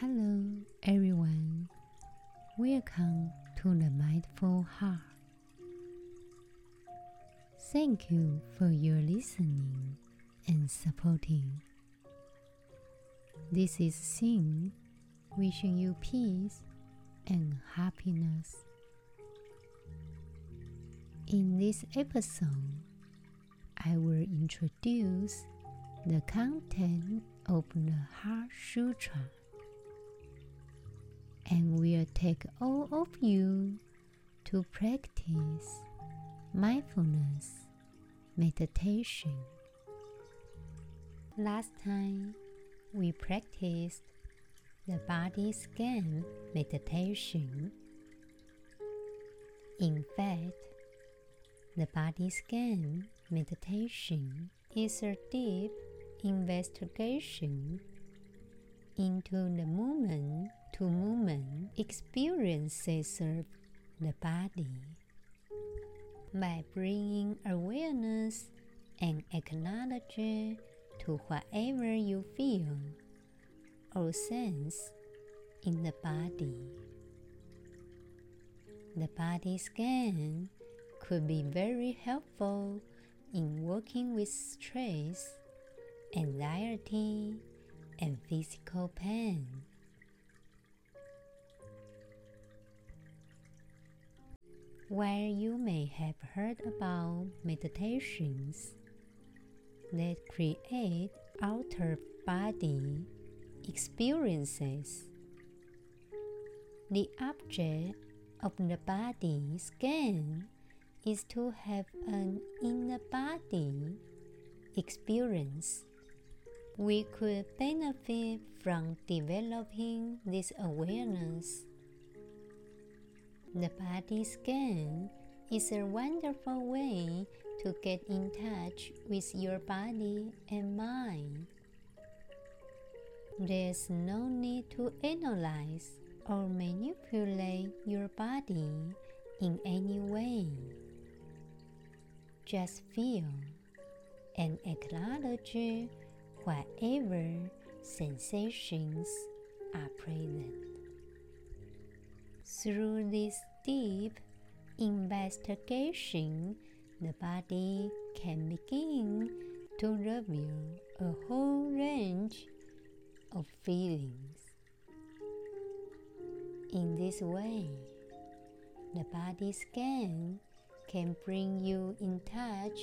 Hello, everyone. Welcome to the Mindful Heart. Thank you for your listening and supporting. This is Xin wishing you peace and happiness. In this episode, I will introduce the content of the Heart Sutra and we'll take all of you to practice mindfulness meditation. Last time we practiced the body scan meditation. In fact, the body scan meditation is a deep investigation into the moment to movement experiences of the body. By bringing awareness and acknowledge to whatever you feel or sense in the body. The body scan could be very helpful in working with stress, anxiety, and physical pain. While you may have heard about meditations that create outer body experiences, the object of the body scan is to have an inner body experience. We could benefit from developing this awareness. The body scan is a wonderful way to get in touch with your body and mind. There's no need to analyze or manipulate your body in any way. Just feel and acknowledge whatever sensations are present. Through this deep investigation, the body can begin to reveal a whole range of feelings. In this way, the body scan can bring you in touch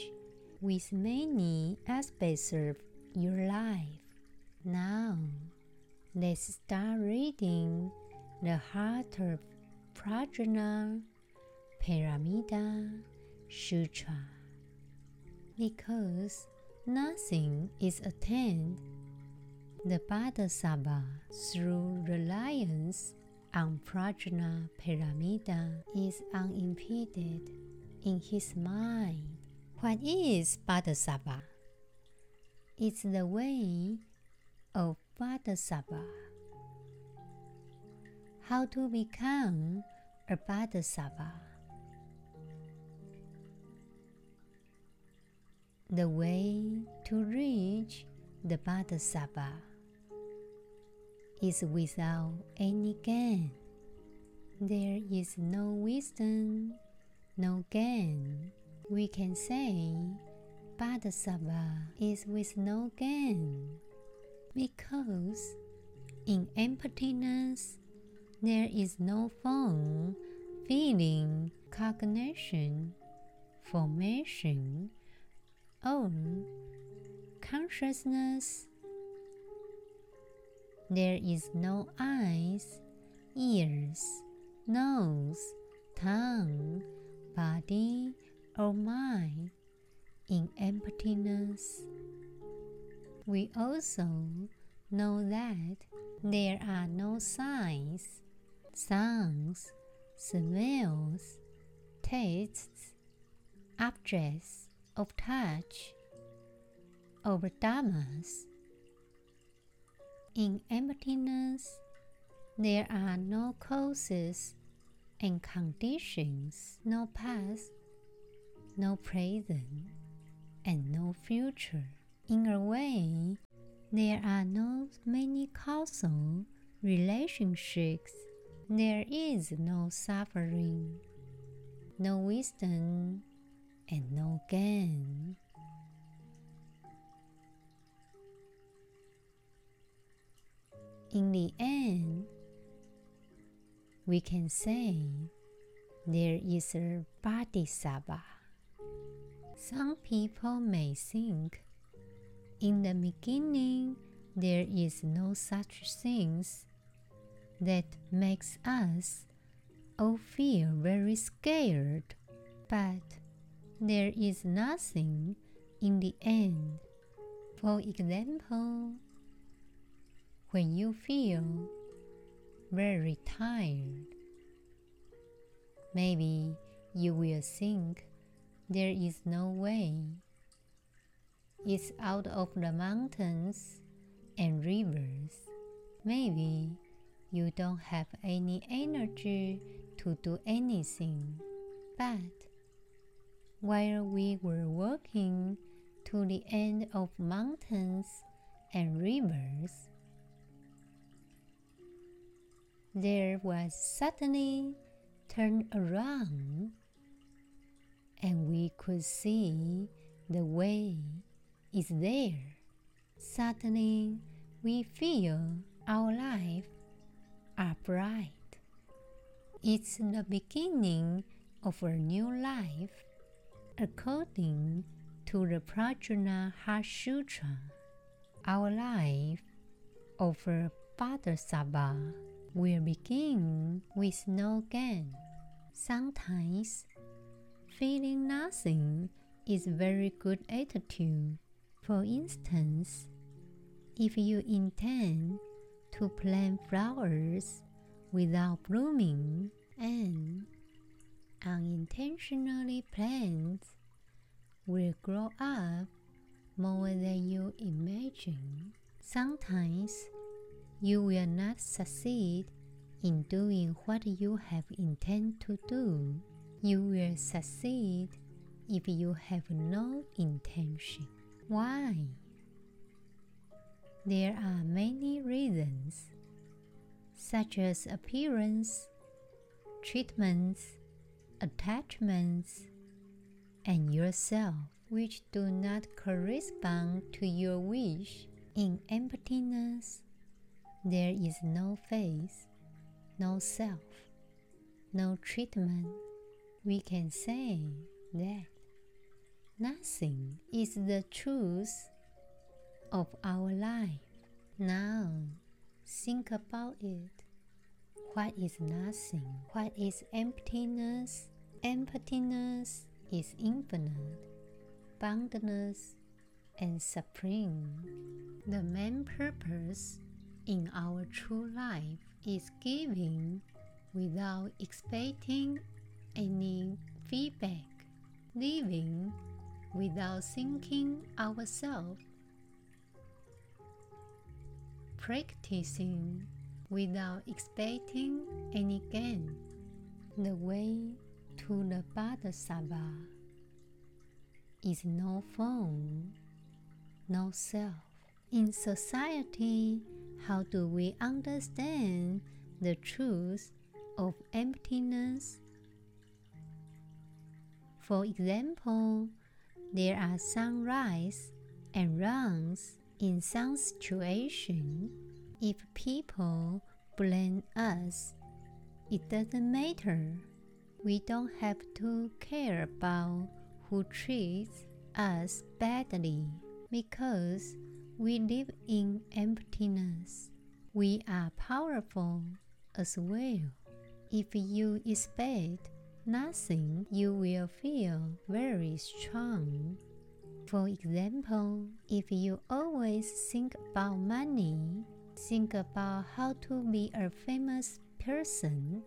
with many aspects of your life. Now, let's start reading the Heart of Prajna Paramita Sutra. Because nothing is attained, the Bodhisattva through reliance on Prajna Paramita is unimpeded in his mind. What is Bodhisattva? It's the way of Bodhisattva. How to become a Bodhisattva? The way to reach the Bodhisattva is without any gain. There is no wisdom, no gain. We can say Bodhisattva is with no gain because in emptiness there is no form, feeling, cognition, formation, or consciousness. There is no eyes, ears, nose, tongue, body, or mind in emptiness. We also know that there are no signs, sounds, smells, tastes, objects of touch, of dhammas. In emptiness, there are no causes and conditions, no past, no present, and no future. In a way, there are no many causal relationships, there is no suffering, no wisdom, and no gain. In the end, we can say there is a bodhisattva. Some people may think in the beginning there is no such things that makes us all feel very scared, but there is nothing in the end. For example, when you feel very tired, maybe you will think there is no way. It's out of the mountains and rivers. Maybe you don't have any energy to do anything. But while we were walking to the end of mountains and rivers, there was suddenly turned around and we could see the way is there. Suddenly we feel our life are bright. It's the beginning of a new life according to the Prajna Sutra. Our life of Bodhisattva will begin with no gain. Sometimes feeling nothing is very good attitude. For instance, if you intend to plant flowers without blooming and unintentionally plants will grow up more than you imagine. Sometimes you will not succeed in doing what you have intended to do. You will succeed if you have no intention. Why? There are many reasons, such as appearance, treatments, attachments, and yourself, which do not correspond to your wish. In emptiness, there is no face, no self, no treatment. We can say that nothing is the truth of our life. Now, think about it. What is nothing? What is emptiness? Emptiness is infinite, boundless, and supreme. The main purpose in our true life is giving without expecting any feedback, living without thinking ourselves practicing without expecting any gain. The way to the Bodhisattva is no form, no self. In society, how do we understand the truth of emptiness? For example, there are sunrise and runs in some situation, if people blame us, it doesn't matter. We don't have to care about who treats us badly because we live in emptiness. We are powerful as well. If you expect nothing, you will feel very strong. For example, if you always think about money, think about how to be a famous person,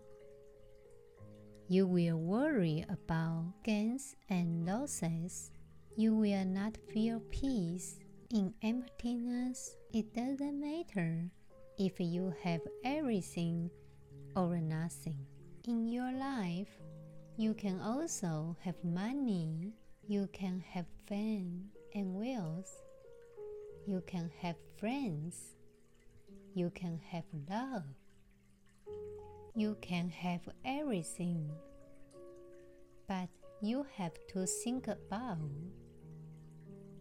you will worry about gains and losses. You will not feel peace. In emptiness, it doesn't matter if you have everything or nothing. In your life, you can also have money you can have fame and wealth. You can have friends. you can have love. You can have everything. But you have to think about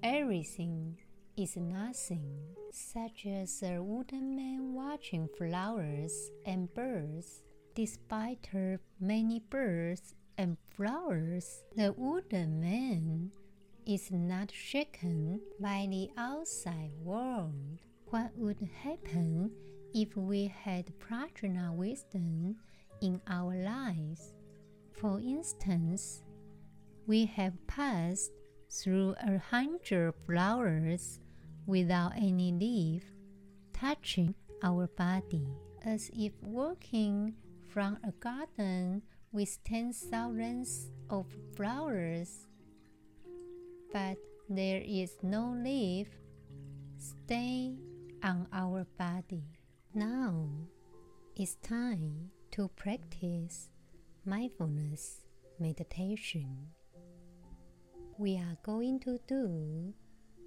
everything is nothing, such as a wooden man watching flowers and birds. Despite her many birds and flowers, the wooden man is not shaken by the outside world. What would happen if we had prajna wisdom in our lives? For instance, we have passed through a hundred flowers without any leaf touching our body, as if walking from a garden with ten thousands of flowers. But there is no leaf stay on our body. Now it's time to practice mindfulness meditation. We are going to do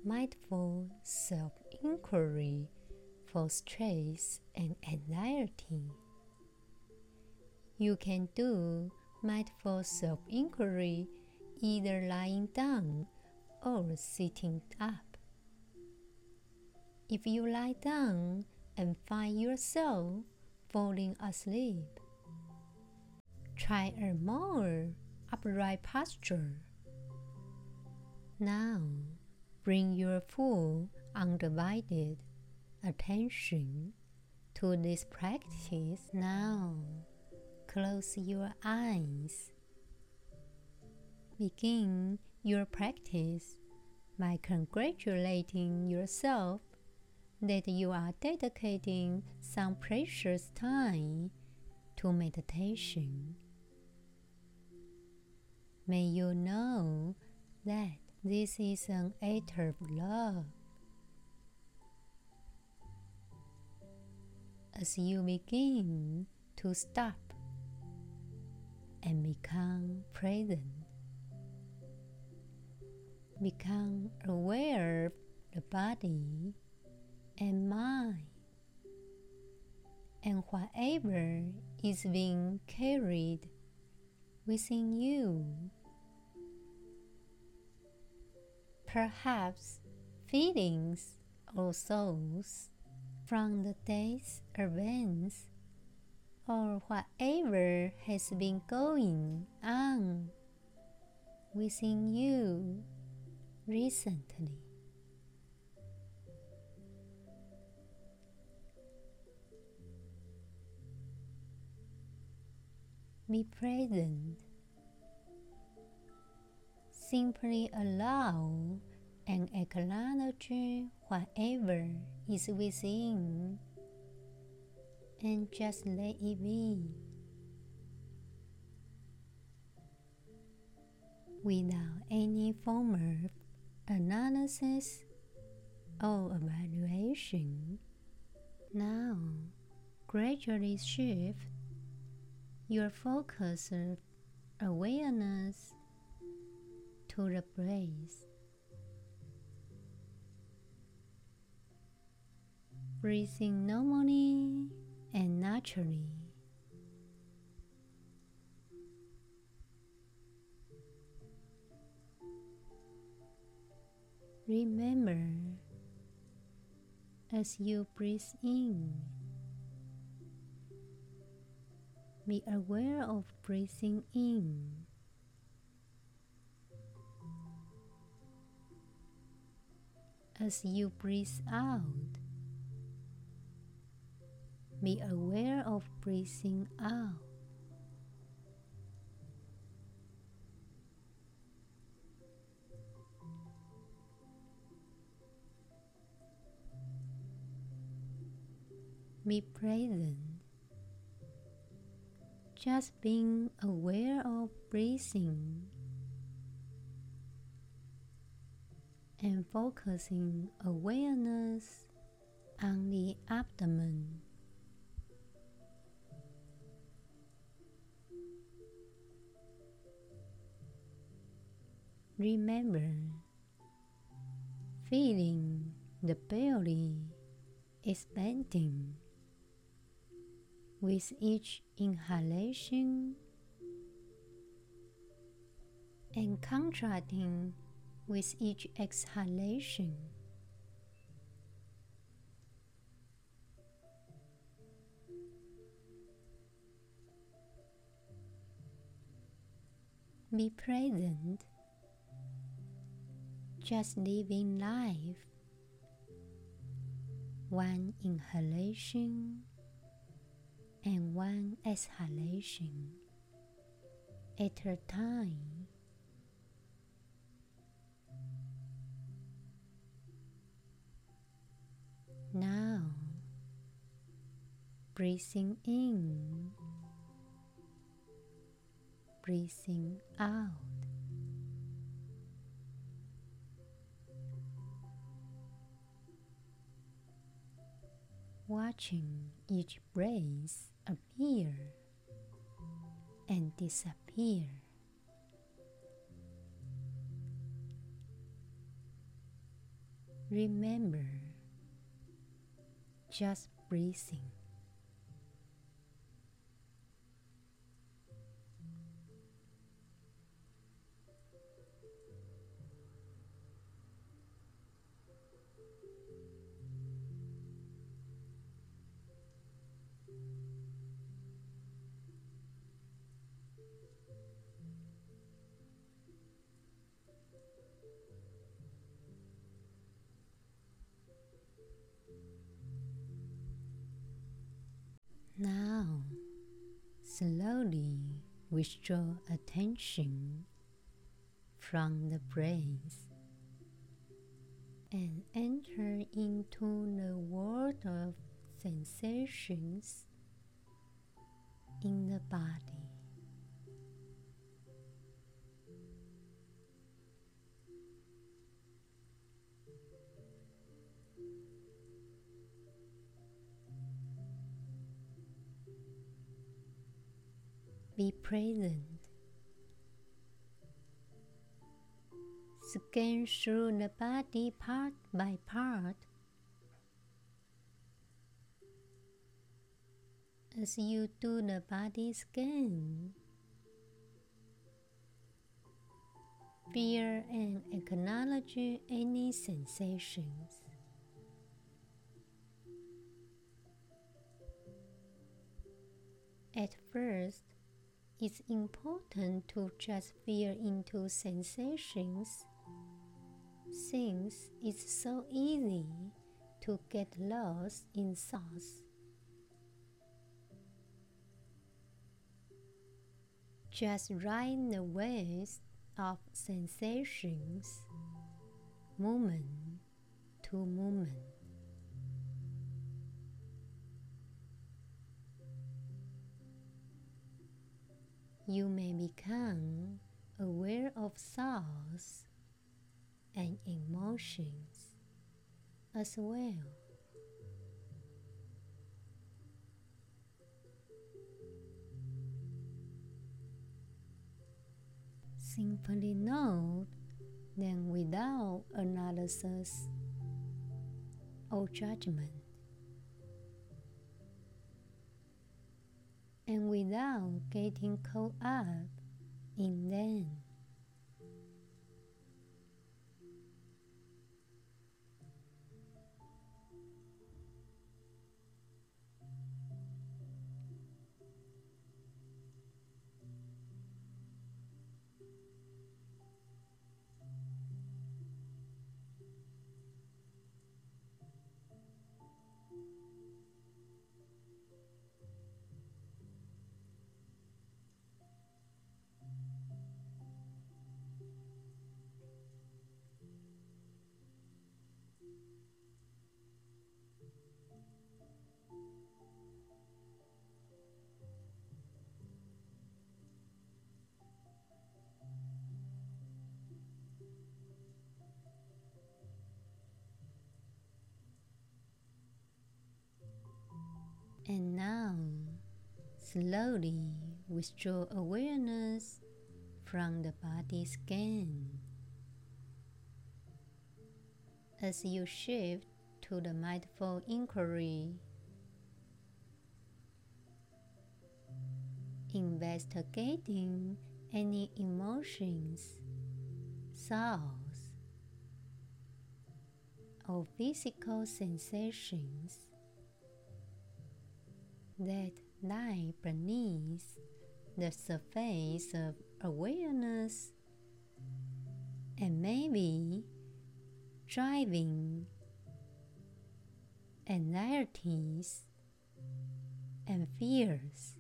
mindful self inquiry for stress and anxiety. You can do mindful self inquiry either lying down or sitting up. If you lie down and find yourself falling asleep, try a more upright posture. Now, bring your full undivided attention to this practice. Now, close your eyes. Begin your practice by congratulating yourself that you are dedicating some precious time to meditation. May you know that this is an act of love. As you begin to stop and become present, become aware of the body and mind and whatever is being carried within you. perhaps feelings or thoughts from the day's events or whatever has been going on within you recently. Be present Simply allow and acknowledge whatever is within and just let it be. Without any form of analysis or evaluation, now gradually shift your focus awareness to the breath. Breathing normally and naturally. Remember as you breathe in, be aware of breathing in. as you breathe out. Be aware of breathing out. Be present. Just being aware of breathing and focusing awareness on the abdomen. Remember feeling the belly expanding with each inhalation and contracting with each exhalation. Be present, just living life. One inhalation and one exhalation at a time. Now, breathing in breathing out. Watching each breath appear and disappear. Remember, just breathing. Withdraw attention from the breath and enter into the world of sensations in the body. Be present. Scan through the body part by part as you do the body scan. Feel and acknowledge any sensations. At first, it's important to just feel into sensations since it's so easy to get lost in thoughts. Just ride the waves of sensations, moment to moment. You may become aware of thoughts and emotions as well. Simply note them without analysis or judgment. And without getting caught up in them. And now, slowly withdraw awareness from the body scan. As you shift to the mindful inquiry. Investigating any emotions, thoughts, or physical sensations that lie beneath the surface of awareness and maybe driving anxieties and fears.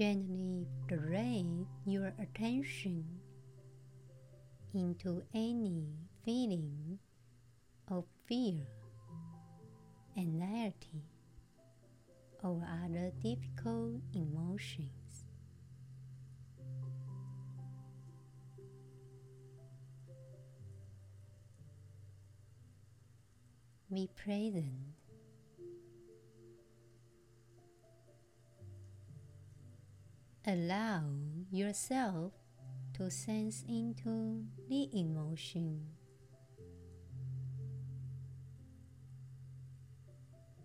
Gently direct your attention into any feeling of fear, anxiety, or other difficult emotions. Be present Allow yourself to sense into the emotion.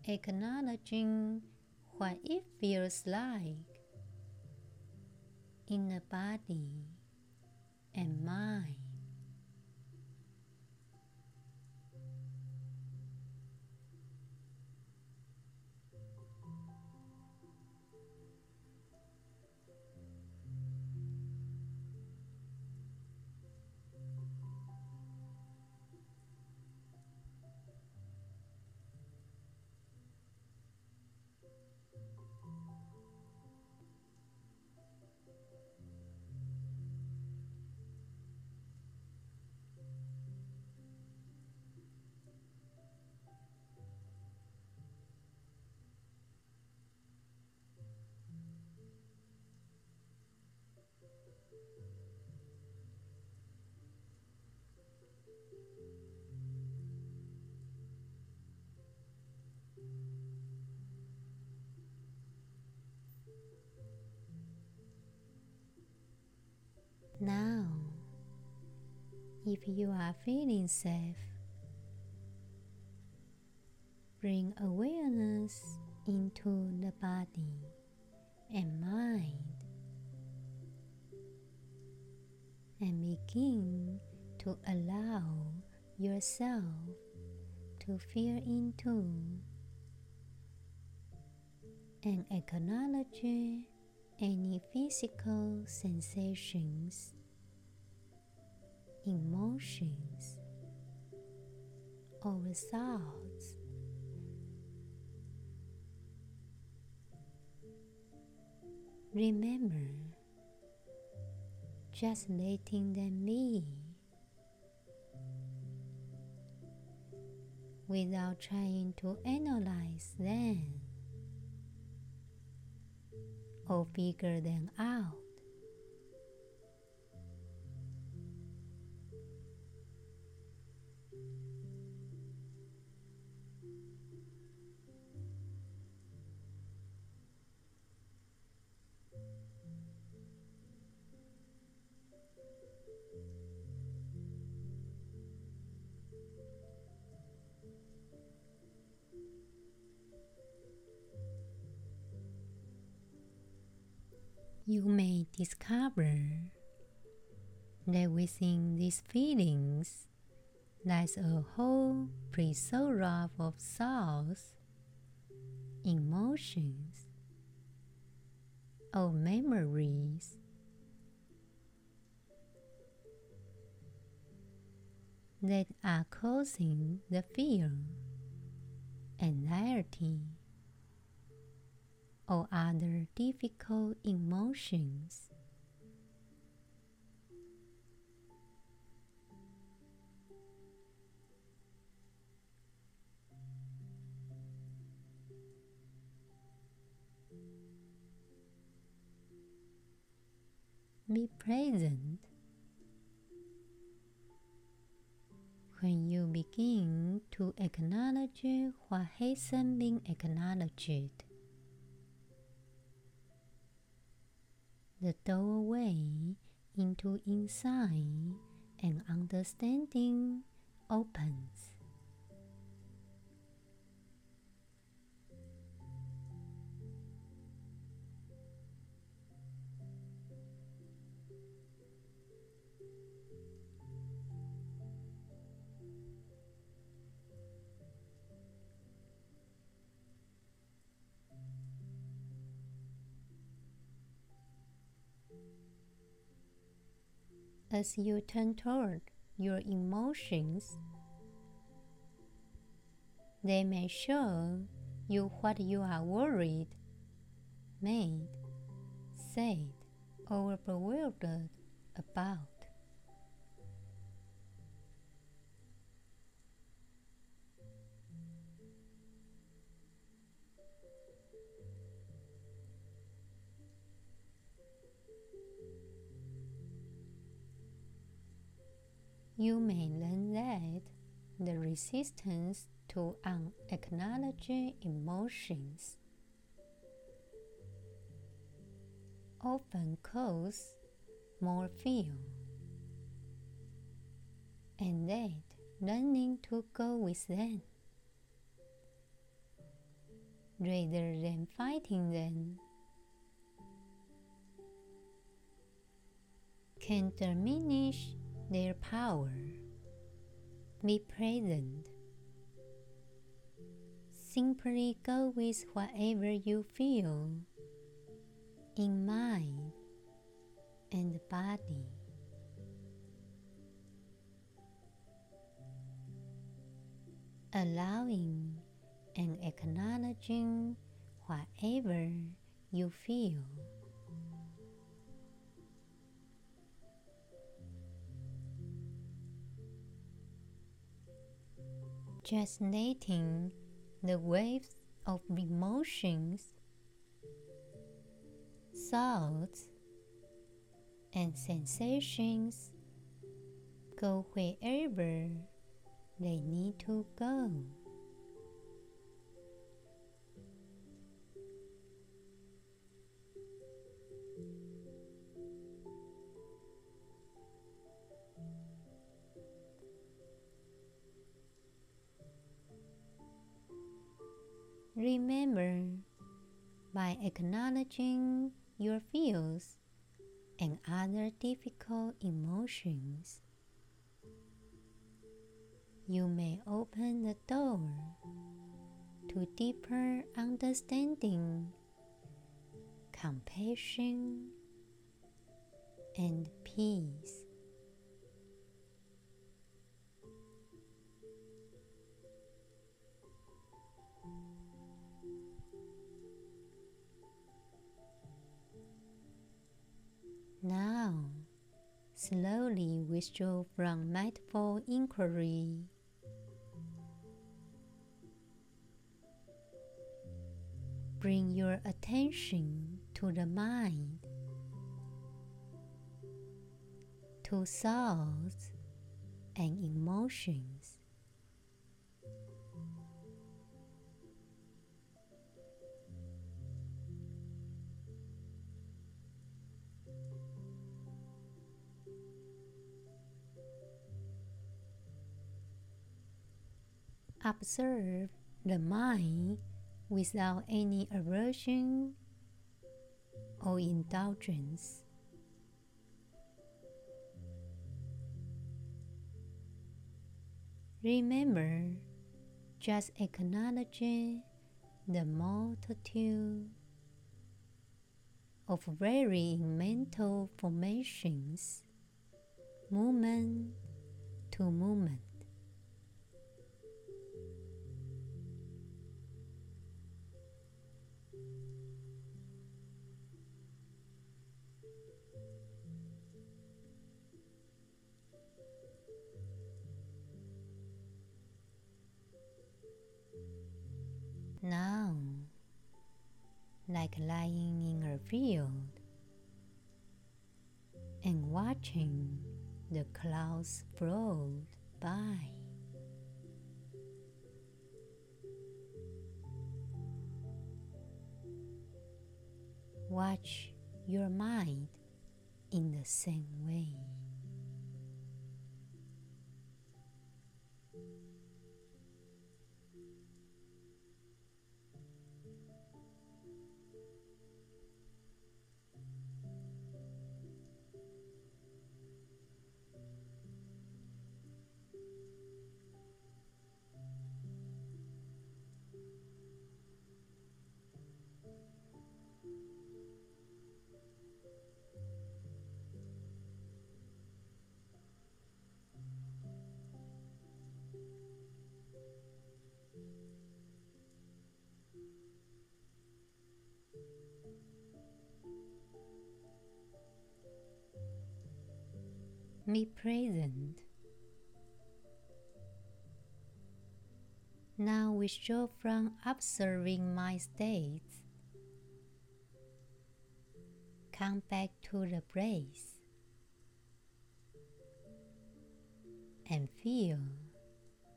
Acknowledging what it feels like in the body and mind. Now, if you are feeling safe, bring awareness into the body and mind and begin to allow yourself to feel into and acknowledge any physical sensations, emotions, or thoughts. Remember, just letting them be without trying to analyze them or figure them out. That these feelings lies a whole plethora of thoughts, emotions, or memories. That are causing the fear, anxiety, or other difficult emotions. Be present. When you begin to acknowledge what hasn't been acknowledged, the doorway into insight and understanding opens. As you turn toward your emotions. They may show you what you are worried, made, said, or bewildered about. You may learn that the resistance to unacknowledged emotions often cause more fear, and that learning to go with them rather than fighting them can diminish their power. Be present. Simply go with whatever you feel in mind and body. Allowing and acknowledging whatever you feel. Just letting the waves of emotions, thoughts, and sensations go wherever they need to go. Acknowledging your fears and other difficult emotions, you may open the door to deeper understanding, compassion, and peace. Now, slowly withdraw from mindful inquiry. Bring your attention to the mind, to thoughts and emotions. Observe the mind without any aversion or indulgence. Remember, just acknowledging the multitude of varying mental formations, moment to moment. Now, like lying in a field, and watching the clouds float by. Watch your mind in the same way. Be present. Now withdraw from observing my states. Come back to the breath and feel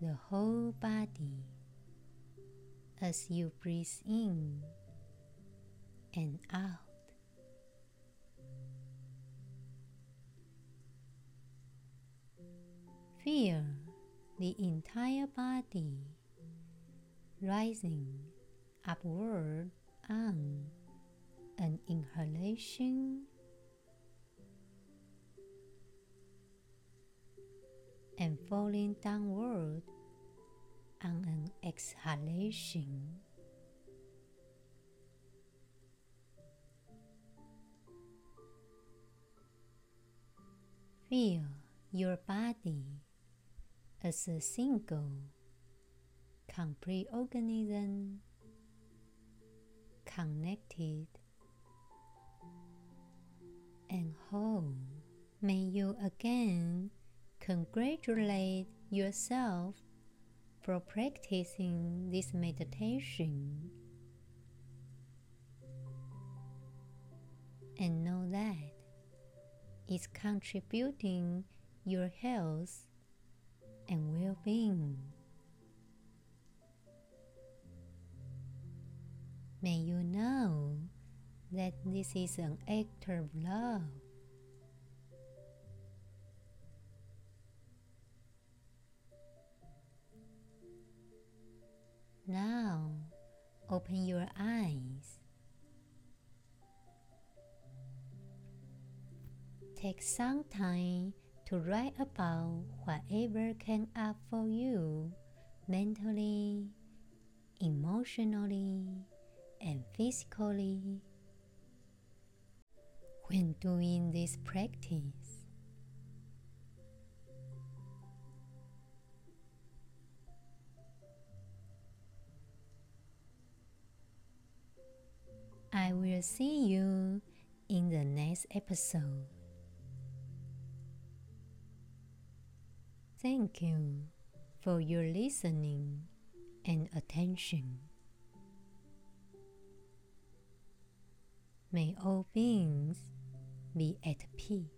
the whole body as you breathe in and out. Feel the entire body rising upward on an inhalation and falling downward on an exhalation. Feel your body as a single, complete organism connected and whole. May you again congratulate yourself for practicing this meditation and know that it's contributing your health and well being. May you know that this is an act of love. Now, open your eyes. Take some time to write about whatever came up for you mentally, emotionally, and physically when doing this practice. I will see you in the next episode. Thank you for your listening and attention. May all beings be at peace.